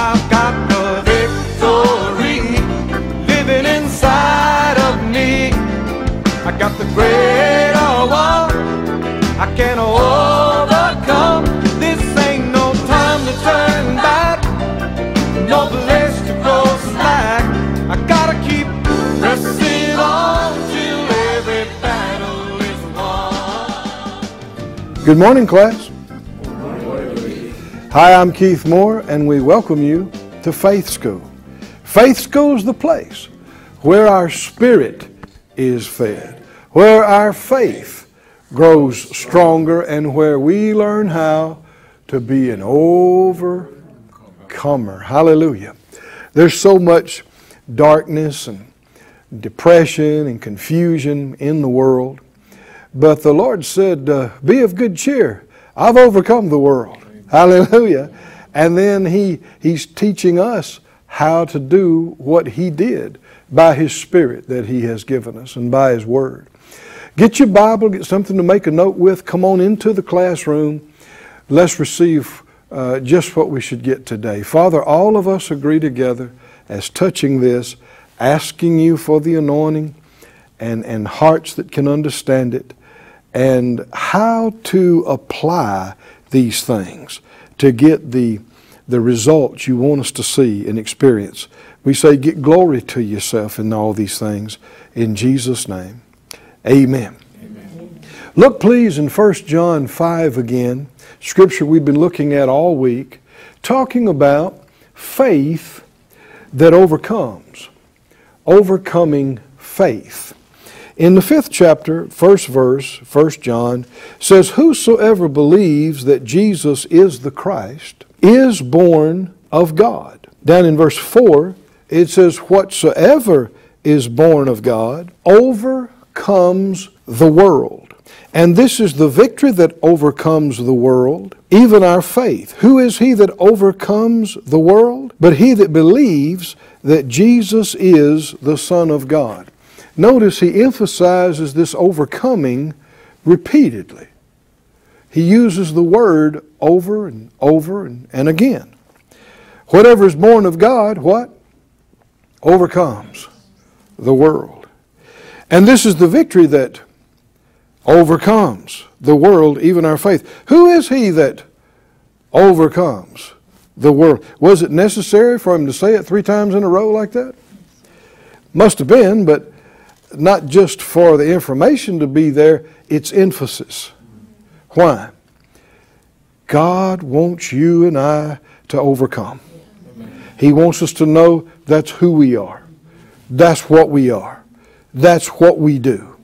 I've got the victory living inside of me. I got the greater. I can overcome. This ain't no time to turn back. No place to slack. I gotta keep pressing on till every battle is won. Good morning, class. Hi, I'm Keith Moore, and we welcome you to Faith School. Faith School is the place where our spirit is fed, where our faith grows stronger, and where we learn how to be an overcomer. Hallelujah. There's so much darkness and depression and confusion in the world. But the Lord said, uh, Be of good cheer. I've overcome the world. Hallelujah. And then he, He's teaching us how to do what He did by His Spirit that He has given us and by His Word. Get your Bible, get something to make a note with. Come on into the classroom. Let's receive uh, just what we should get today. Father, all of us agree together as touching this, asking you for the anointing and, and hearts that can understand it and how to apply these things to get the, the results you want us to see and experience. We say, get glory to yourself in all these things. In Jesus' name, amen. amen. Look, please, in 1 John 5 again, scripture we've been looking at all week, talking about faith that overcomes, overcoming faith. In the fifth chapter, first verse, 1 John, says, Whosoever believes that Jesus is the Christ is born of God. Down in verse 4, it says, Whatsoever is born of God overcomes the world. And this is the victory that overcomes the world, even our faith. Who is he that overcomes the world? But he that believes that Jesus is the Son of God. Notice he emphasizes this overcoming repeatedly. He uses the word over and over and, and again. Whatever is born of God, what? Overcomes the world. And this is the victory that overcomes the world, even our faith. Who is he that overcomes the world? Was it necessary for him to say it three times in a row like that? Must have been, but not just for the information to be there, it's emphasis. Why? God wants you and I to overcome. He wants us to know that's who we are. That's what we are. That's what we do.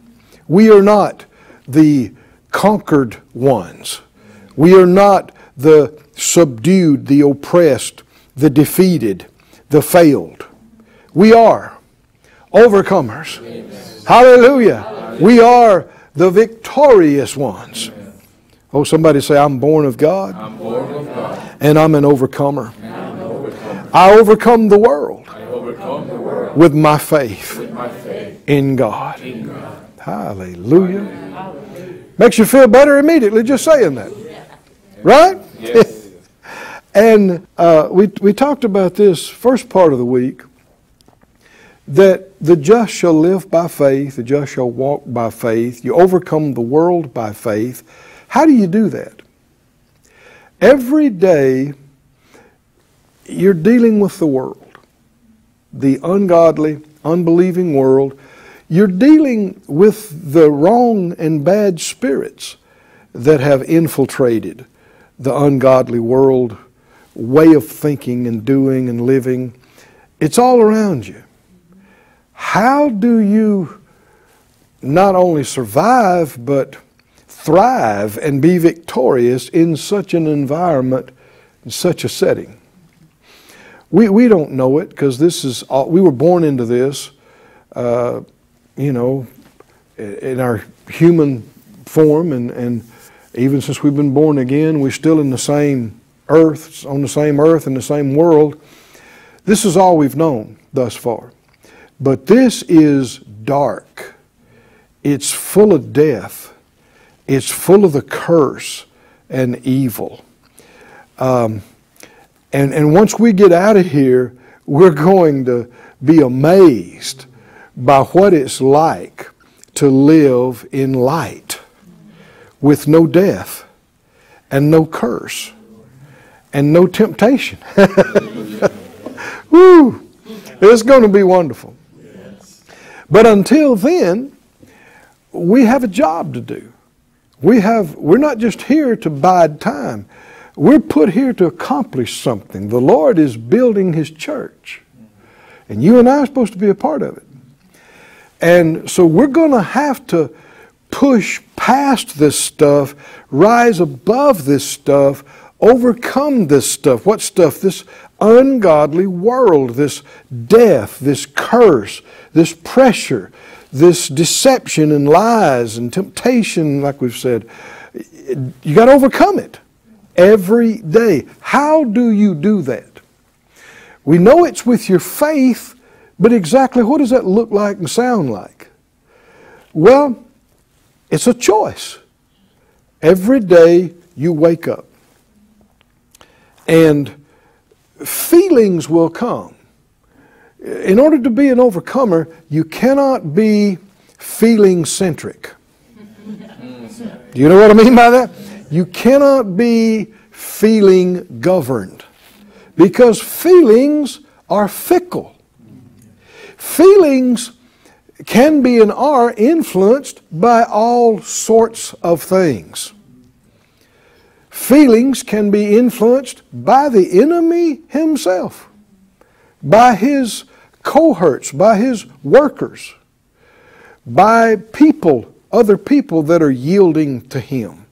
We are not the conquered ones. We are not the subdued, the oppressed, the defeated, the failed. We are overcomers. Hallelujah. Hallelujah. We are the victorious ones. Amen. Oh, somebody say, I'm born of God. I'm born of God. And I'm an overcomer. I'm an overcomer. I overcome the world. I overcome the world. With my faith. With my faith. In God. In God. Hallelujah. Hallelujah. Makes you feel better immediately just saying that. Right? Yes. and uh, we, we talked about this first part of the week that the just shall live by faith, the just shall walk by faith. You overcome the world by faith. How do you do that? Every day, you're dealing with the world, the ungodly, unbelieving world. You're dealing with the wrong and bad spirits that have infiltrated the ungodly world way of thinking and doing and living. It's all around you. How do you not only survive, but thrive and be victorious in such an environment, in such a setting? We, we don't know it because this is all, we were born into this, uh, you know, in our human form, and, and even since we've been born again, we're still in the same earth, on the same earth, in the same world. This is all we've known thus far. But this is dark. It's full of death. It's full of the curse and evil. Um, And, and once we get out of here, we're going to be amazed by what it's like to live in light with no death and no curse and no temptation. Woo! It's going to be wonderful. But until then, we have a job to do. We have, we're not just here to bide time. We're put here to accomplish something. The Lord is building His church. And you and I are supposed to be a part of it. And so we're going to have to push past this stuff, rise above this stuff, overcome this stuff. What stuff? This ungodly world, this death, this curse, this pressure, this deception and lies and temptation, like we've said. You got to overcome it every day. How do you do that? We know it's with your faith, but exactly what does that look like and sound like? Well, it's a choice. Every day you wake up. And feelings will come. In order to be an overcomer, you cannot be feeling centric. Do you know what I mean by that? You cannot be feeling governed because feelings are fickle. Feelings can be and are influenced by all sorts of things. Feelings can be influenced by the enemy himself, by his cohorts, by his workers, by people, other people that are yielding to him,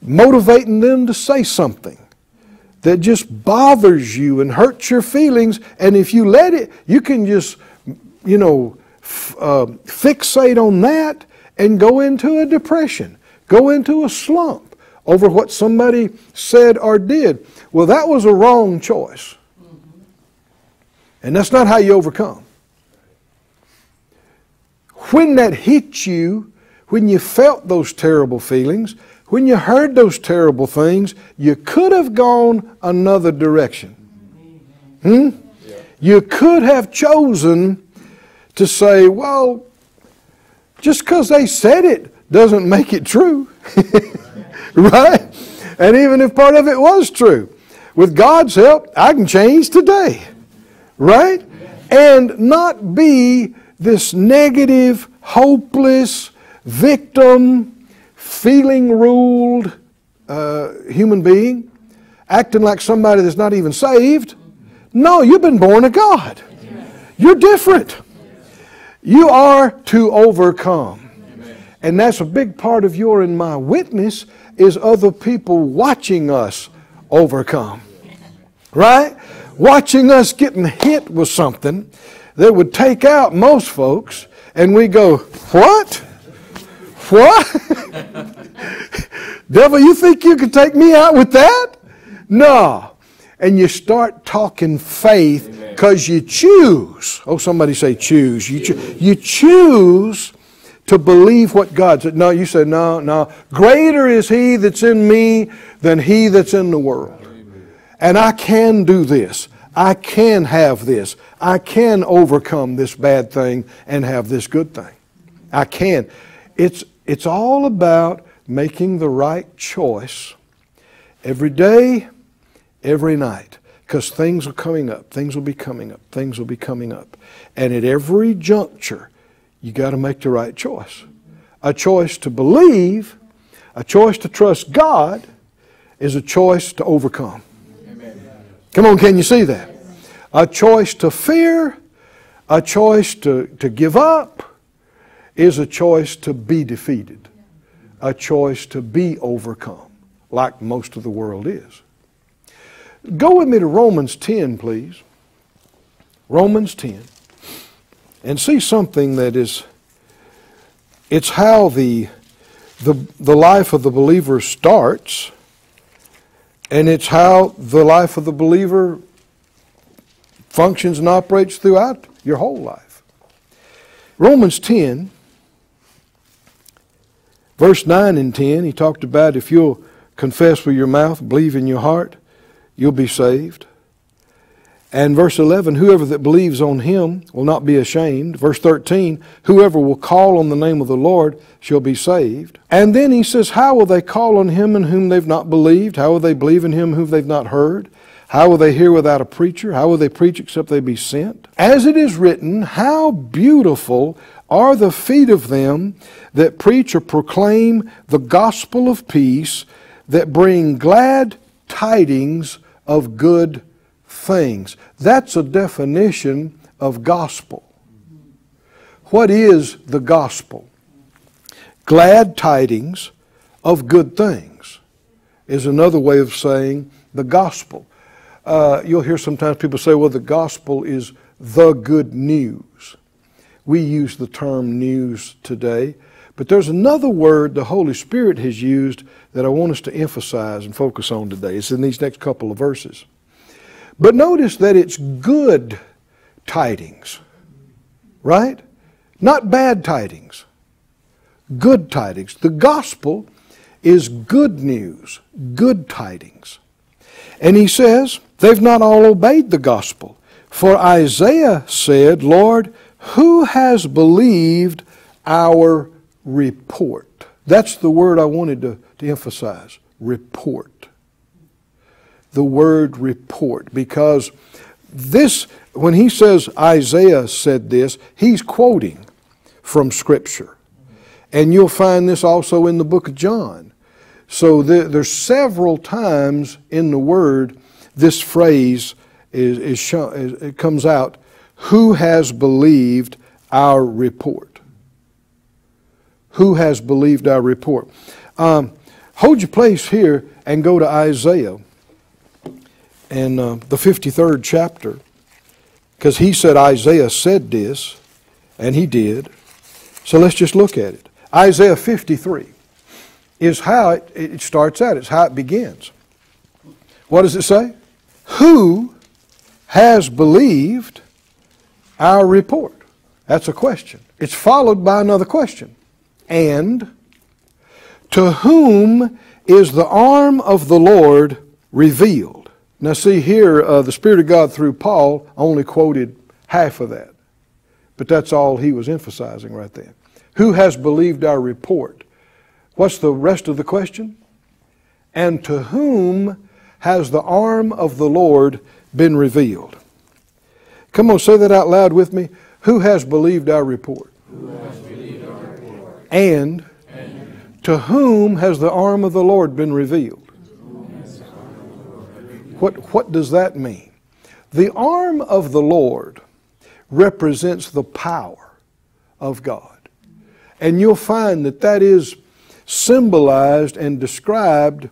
motivating them to say something that just bothers you and hurts your feelings. And if you let it, you can just, you know, uh, fixate on that and go into a depression, go into a slump over what somebody said or did. Well, that was a wrong choice. And that's not how you overcome. When that hit you, when you felt those terrible feelings, when you heard those terrible things, you could have gone another direction. Hmm? You could have chosen to say, well, just because they said it doesn't make it true. right? And even if part of it was true, with God's help, I can change today. Right? And not be this negative, hopeless, victim, feeling ruled uh, human being, acting like somebody that's not even saved. No, you've been born of God. You're different. You are to overcome. And that's a big part of your and my witness is other people watching us overcome. Right? Watching us getting hit with something that would take out most folks, and we go, What? What? Devil, you think you can take me out with that? No. And you start talking faith because you choose. Oh, somebody say choose. You, cho- you choose to believe what God said. No, you said, no, no. Greater is He that's in me than He that's in the world. And I can do this. I can have this. I can overcome this bad thing and have this good thing. I can. It's, it's all about making the right choice every day, every night. Because things are coming up. Things will be coming up. Things will be coming up. And at every juncture, you got to make the right choice. A choice to believe, a choice to trust God, is a choice to overcome. Amen. Come on, can you see that? A choice to fear, a choice to, to give up, is a choice to be defeated, a choice to be overcome, like most of the world is. Go with me to Romans 10, please. Romans 10 and see something that is it's how the the, the life of the believer starts and it's how the life of the believer functions and operates throughout your whole life. Romans 10 verse 9 and 10 he talked about if you'll confess with your mouth, believe in your heart, you'll be saved. And verse 11, whoever that believes on him will not be ashamed. Verse 13, whoever will call on the name of the Lord shall be saved. And then he says, how will they call on him in whom they've not believed? How will they believe in him whom they've not heard? How will they hear without a preacher? How will they preach except they be sent? As it is written, how beautiful are the feet of them that preach or proclaim the gospel of peace, that bring glad tidings of good things. That's a definition of gospel. What is the gospel? Glad tidings of good things is another way of saying the gospel. Uh, you'll hear sometimes people say, well, the gospel is the good news. We use the term news today, but there's another word the Holy Spirit has used that I want us to emphasize and focus on today. It's in these next couple of verses. But notice that it's good tidings, right? Not bad tidings, good tidings. The gospel is good news, good tidings. And he says, they've not all obeyed the gospel. For Isaiah said, Lord, who has believed our report? That's the word I wanted to, to emphasize report. The word report. Because this, when he says Isaiah said this, he's quoting from Scripture. And you'll find this also in the book of John. So there, there's several times in the Word this phrase is, is shown, it comes out. Who has believed our report? Who has believed our report? Um, hold your place here and go to Isaiah and uh, the 53rd chapter because he said Isaiah said this, and he did. So let's just look at it. Isaiah 53 is how it, it starts out, it's how it begins. What does it say? Who has believed our report? That's a question. It's followed by another question. And to whom is the arm of the Lord revealed? Now, see here, uh, the Spirit of God through Paul only quoted half of that. But that's all he was emphasizing right there. Who has believed our report? What's the rest of the question? And to whom has the arm of the Lord been revealed? Come on, say that out loud with me. Who has believed our report? Believed our report. And And to whom has the arm of the Lord been revealed? What, what does that mean? The arm of the Lord represents the power of God. And you'll find that that is symbolized and described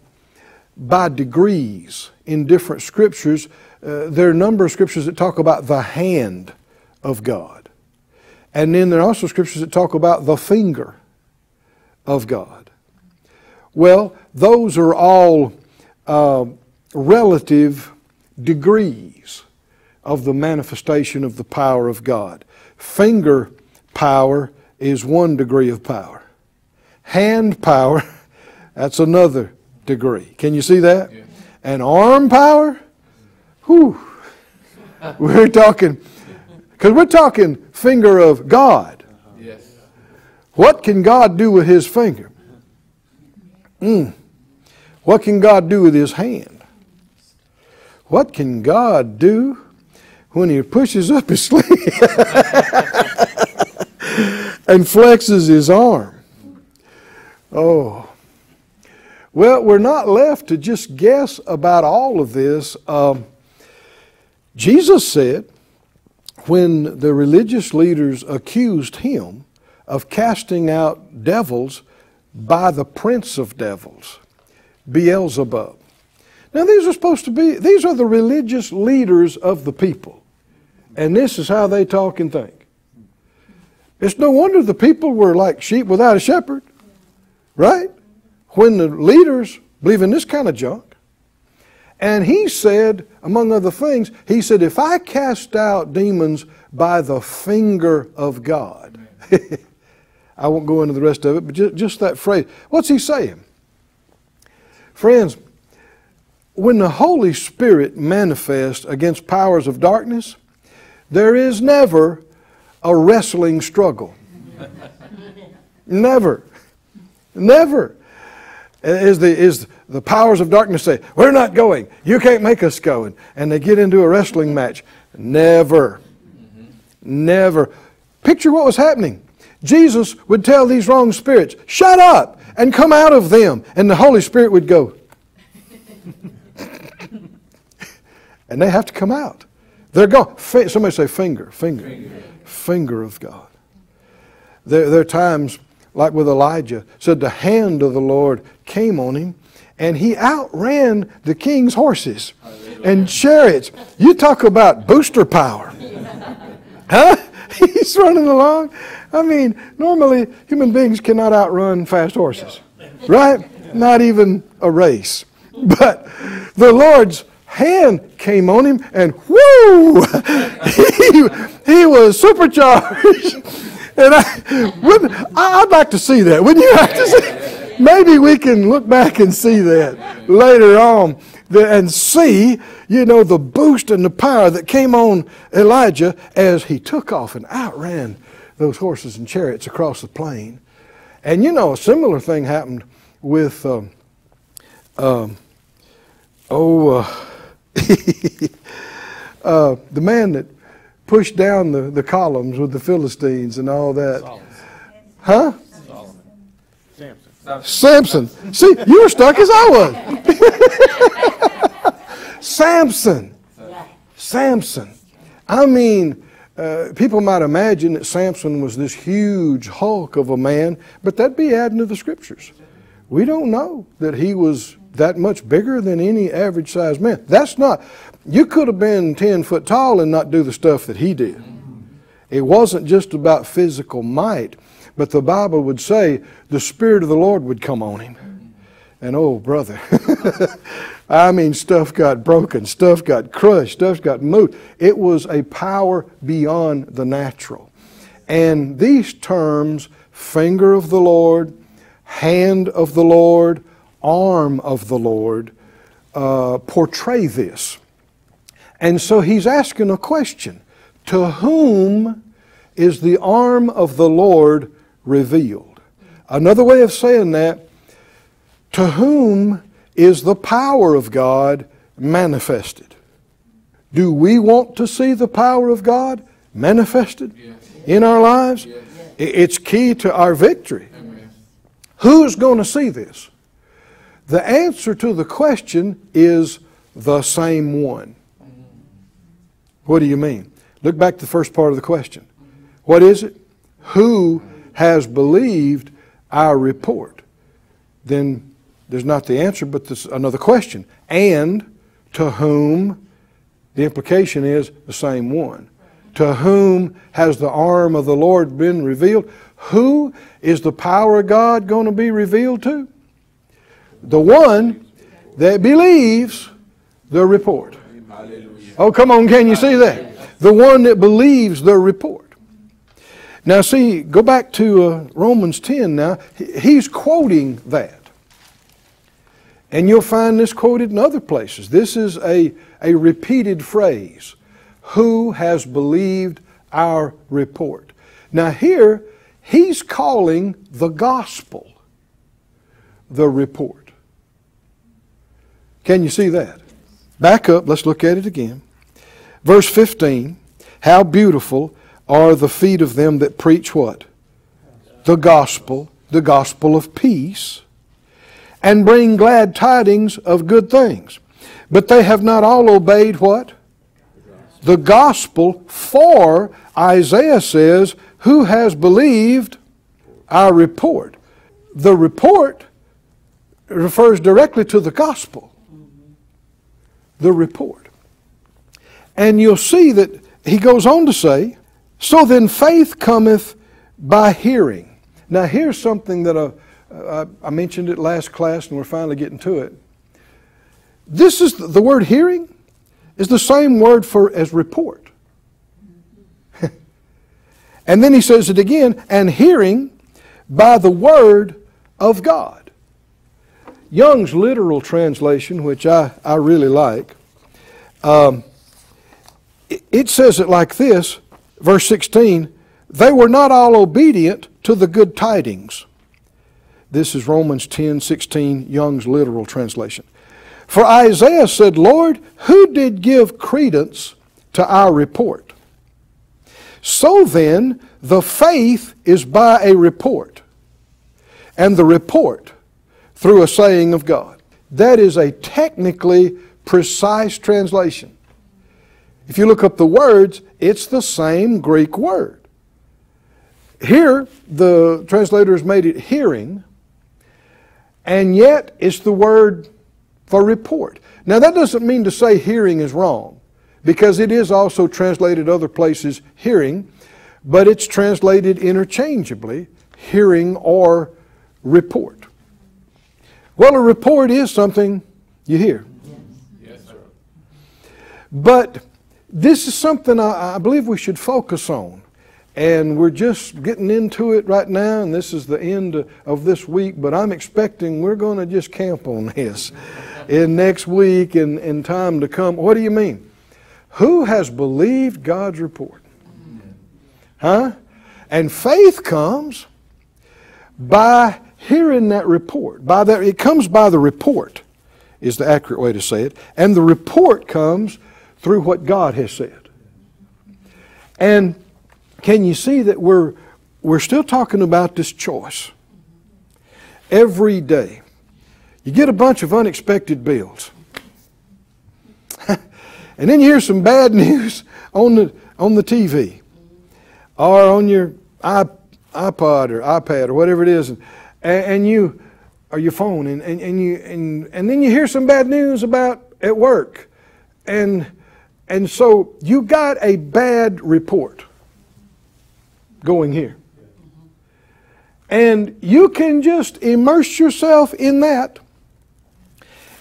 by degrees in different scriptures. Uh, there are a number of scriptures that talk about the hand of God. And then there are also scriptures that talk about the finger of God. Well, those are all uh, relative degrees of the manifestation of the power of God. Finger power is one degree of power. Hand power, that's another degree. Can you see that? Yeah. And arm power, whew, we're talking, because we're talking finger of God. yes. What can God do with his finger? Mm. What can God do with his hand? What can God do when he pushes up his sleeve and flexes his arm? Oh. Well, we're not left to just guess about all of this. Um, Jesus said when the religious leaders accused him of casting out devils by the prince of devils, Beelzebub. Now, these are supposed to be, these are the religious leaders of the people. And this is how they talk and think. It's no wonder the people were like sheep without a shepherd, right? When the leaders believe in this kind of junk. And he said, among other things, he said, if I cast out demons by the finger of God, I won't go into the rest of it, but just, just that phrase. What's he saying? Friends, when the Holy Spirit manifests against powers of darkness, there is never a wrestling struggle. never. Never. Is the, is the powers of darkness say, We're not going. You can't make us go. And, and they get into a wrestling match. Never. Never. Picture what was happening. Jesus would tell these wrong spirits, Shut up and come out of them. And the Holy Spirit would go. And they have to come out. They're gone. Somebody say finger, finger, finger, finger of God. There, there are times, like with Elijah, said the hand of the Lord came on him, and he outran the king's horses and chariots. You talk about booster power. Huh? He's running along. I mean, normally human beings cannot outrun fast horses, right? Not even a race. But the Lord's hand came on him and whoo! he, he was supercharged. And I, would, I'd like to see that. Wouldn't you like to see? Maybe we can look back and see that later on and see, you know, the boost and the power that came on Elijah as he took off and outran those horses and chariots across the plain. And you know, a similar thing happened with, um, um, oh, uh, uh, the man that pushed down the, the columns with the Philistines and all that. Solomon. Huh? Solomon. Samson. Samson. See, you were stuck as I was. Samson. Samson. I mean, uh, people might imagine that Samson was this huge hulk of a man, but that'd be adding to the scriptures. We don't know that he was that much bigger than any average sized man. That's not, you could have been 10 foot tall and not do the stuff that he did. It wasn't just about physical might, but the Bible would say the Spirit of the Lord would come on him. And oh, brother, I mean, stuff got broken, stuff got crushed, stuff got moved. It was a power beyond the natural. And these terms, finger of the Lord, hand of the Lord, arm of the Lord, uh, portray this. And so he's asking a question To whom is the arm of the Lord revealed? Another way of saying that, to whom is the power of God manifested? Do we want to see the power of God manifested yes. in our lives? Yes. It's key to our victory. Amen. Who's going to see this? The answer to the question is the same one. What do you mean? Look back to the first part of the question. What is it? Who has believed our report? Then there's not the answer, but there's another question. And to whom? The implication is the same one. To whom has the arm of the Lord been revealed? Who is the power of God going to be revealed to? The one that believes the report. Oh, come on, can you see that? The one that believes the report. Now, see, go back to uh, Romans 10 now. He's quoting that. And you'll find this quoted in other places. This is a, a repeated phrase Who has believed our report? Now, here, he's calling the gospel the report. Can you see that? Back up, let's look at it again. Verse 15 How beautiful are the feet of them that preach what? The gospel, the gospel of peace, and bring glad tidings of good things. But they have not all obeyed what? The gospel, for Isaiah says, Who has believed our report? The report refers directly to the gospel the report. And you'll see that he goes on to say, So then faith cometh by hearing. Now, here's something that uh, I mentioned it last class, and we're finally getting to it. This is the word hearing is the same word for as report. and then he says it again, and hearing by the word of God. Young's literal translation, which I, I really like, um, it, it says it like this, verse 16, they were not all obedient to the good tidings. This is Romans 10 16, Young's literal translation. For Isaiah said, Lord, who did give credence to our report? So then, the faith is by a report, and the report through a saying of God. That is a technically precise translation. If you look up the words, it's the same Greek word. Here, the translators made it hearing, and yet it's the word for report. Now, that doesn't mean to say hearing is wrong, because it is also translated other places hearing, but it's translated interchangeably hearing or report. Well, a report is something you hear. Yes, sir. But this is something I, I believe we should focus on. And we're just getting into it right now, and this is the end of this week, but I'm expecting we're going to just camp on this in next week and in time to come. What do you mean? Who has believed God's report? Huh? And faith comes by hearing that report. By that, it comes by the report, is the accurate way to say it. And the report comes through what God has said. And can you see that we're, we're still talking about this choice? Every day, you get a bunch of unexpected bills. and then you hear some bad news on the, on the TV or on your iPod or iPad or whatever it is. And, and you, or your phone, and, and, and, you, and, and then you hear some bad news about at work. And, and so you got a bad report going here. And you can just immerse yourself in that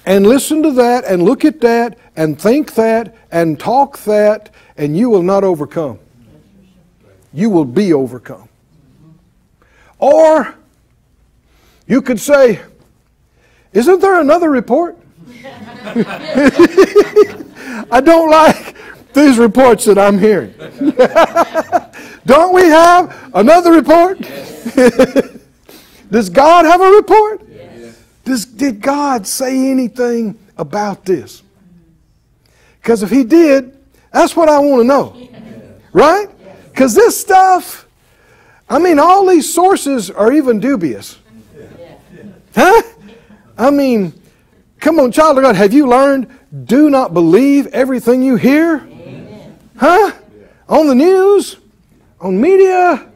and listen to that and look at that and think that and talk that, and you will not overcome. You will be overcome. Or you could say, Isn't there another report? I don't like these reports that I'm hearing. don't we have another report? Does God have a report? Yes. Does, did God say anything about this? Because if He did, that's what I want to know. Right? Because this stuff, I mean, all these sources are even dubious. Huh? I mean, come on, child of God, have you learned? Do not believe everything you hear. Amen. Huh? On the news, on media,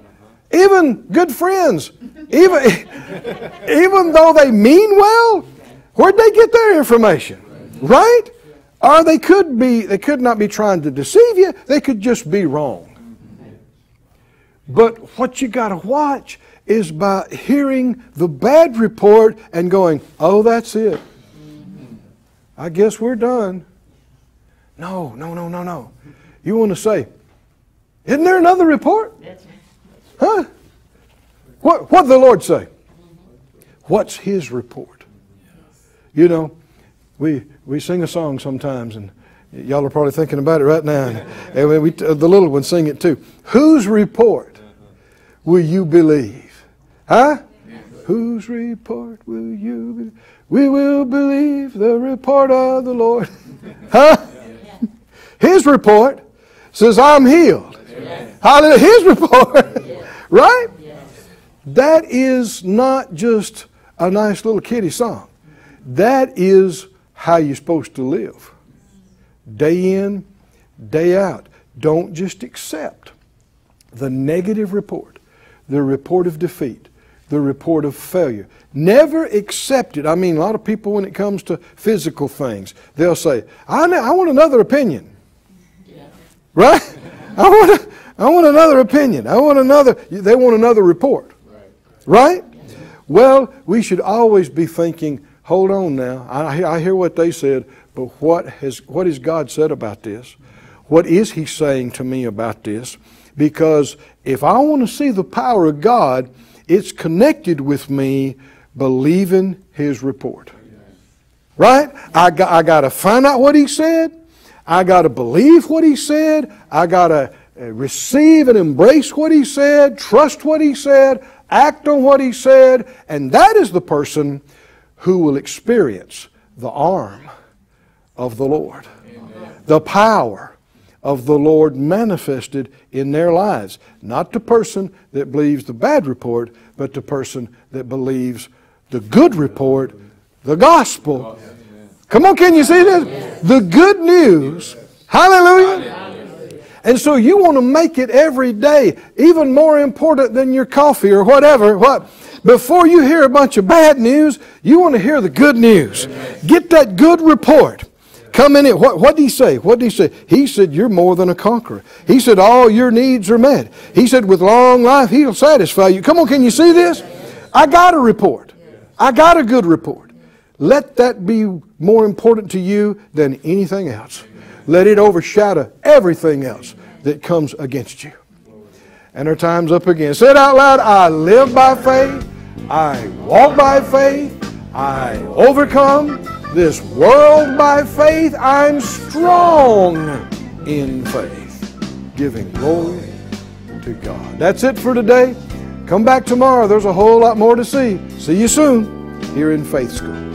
even good friends, even, even though they mean well, where'd they get their information? Right? Or they could be, they could not be trying to deceive you, they could just be wrong. But what you got to watch is by hearing the bad report and going, oh, that's it. I guess we're done. No, no, no, no, no. You want to say, isn't there another report? Huh? What what did the Lord say? What's his report? You know, we we sing a song sometimes and y'all are probably thinking about it right now. And we, the little ones sing it too. Whose report will you believe? Huh? Whose report will you believe? We will believe the report of the Lord. huh? His report says, I'm healed. Hallelujah. His report. right? That is not just a nice little kitty song. That is how you're supposed to live. Day in, day out. Don't just accept the negative report, the report of defeat, the report of failure. Never accept it. I mean, a lot of people, when it comes to physical things, they'll say, I, I want another opinion. Yeah. Right? I want, a, I want another opinion. I want another, they want another report. Right? right? Well, we should always be thinking, hold on now. I, I hear what they said, but what has, what has God said about this? What is He saying to me about this? Because if I want to see the power of God, it's connected with me believing his report. Right? I got, I got to find out what he said. I got to believe what he said. I got to uh, receive and embrace what he said, trust what he said, act on what he said, and that is the person who will experience the arm of the Lord, Amen. the power of the Lord manifested in their lives. Not the person that believes the bad report, but the person that believes the good report, the gospel. Come on, can you see this? The good news. Hallelujah. And so you want to make it every day even more important than your coffee or whatever. What? Before you hear a bunch of bad news, you want to hear the good news. Get that good report. Come in it. What, what did he say? What did he say? He said, You're more than a conqueror. He said, All your needs are met. He said, With long life, he'll satisfy you. Come on, can you see this? I got a report. I got a good report. Let that be more important to you than anything else. Let it overshadow everything else that comes against you. And our time's up again. Say it out loud. I live by faith. I walk by faith. I overcome this world by faith. I'm strong in faith, giving glory to God. That's it for today. Come back tomorrow. There's a whole lot more to see. See you soon here in Faith School.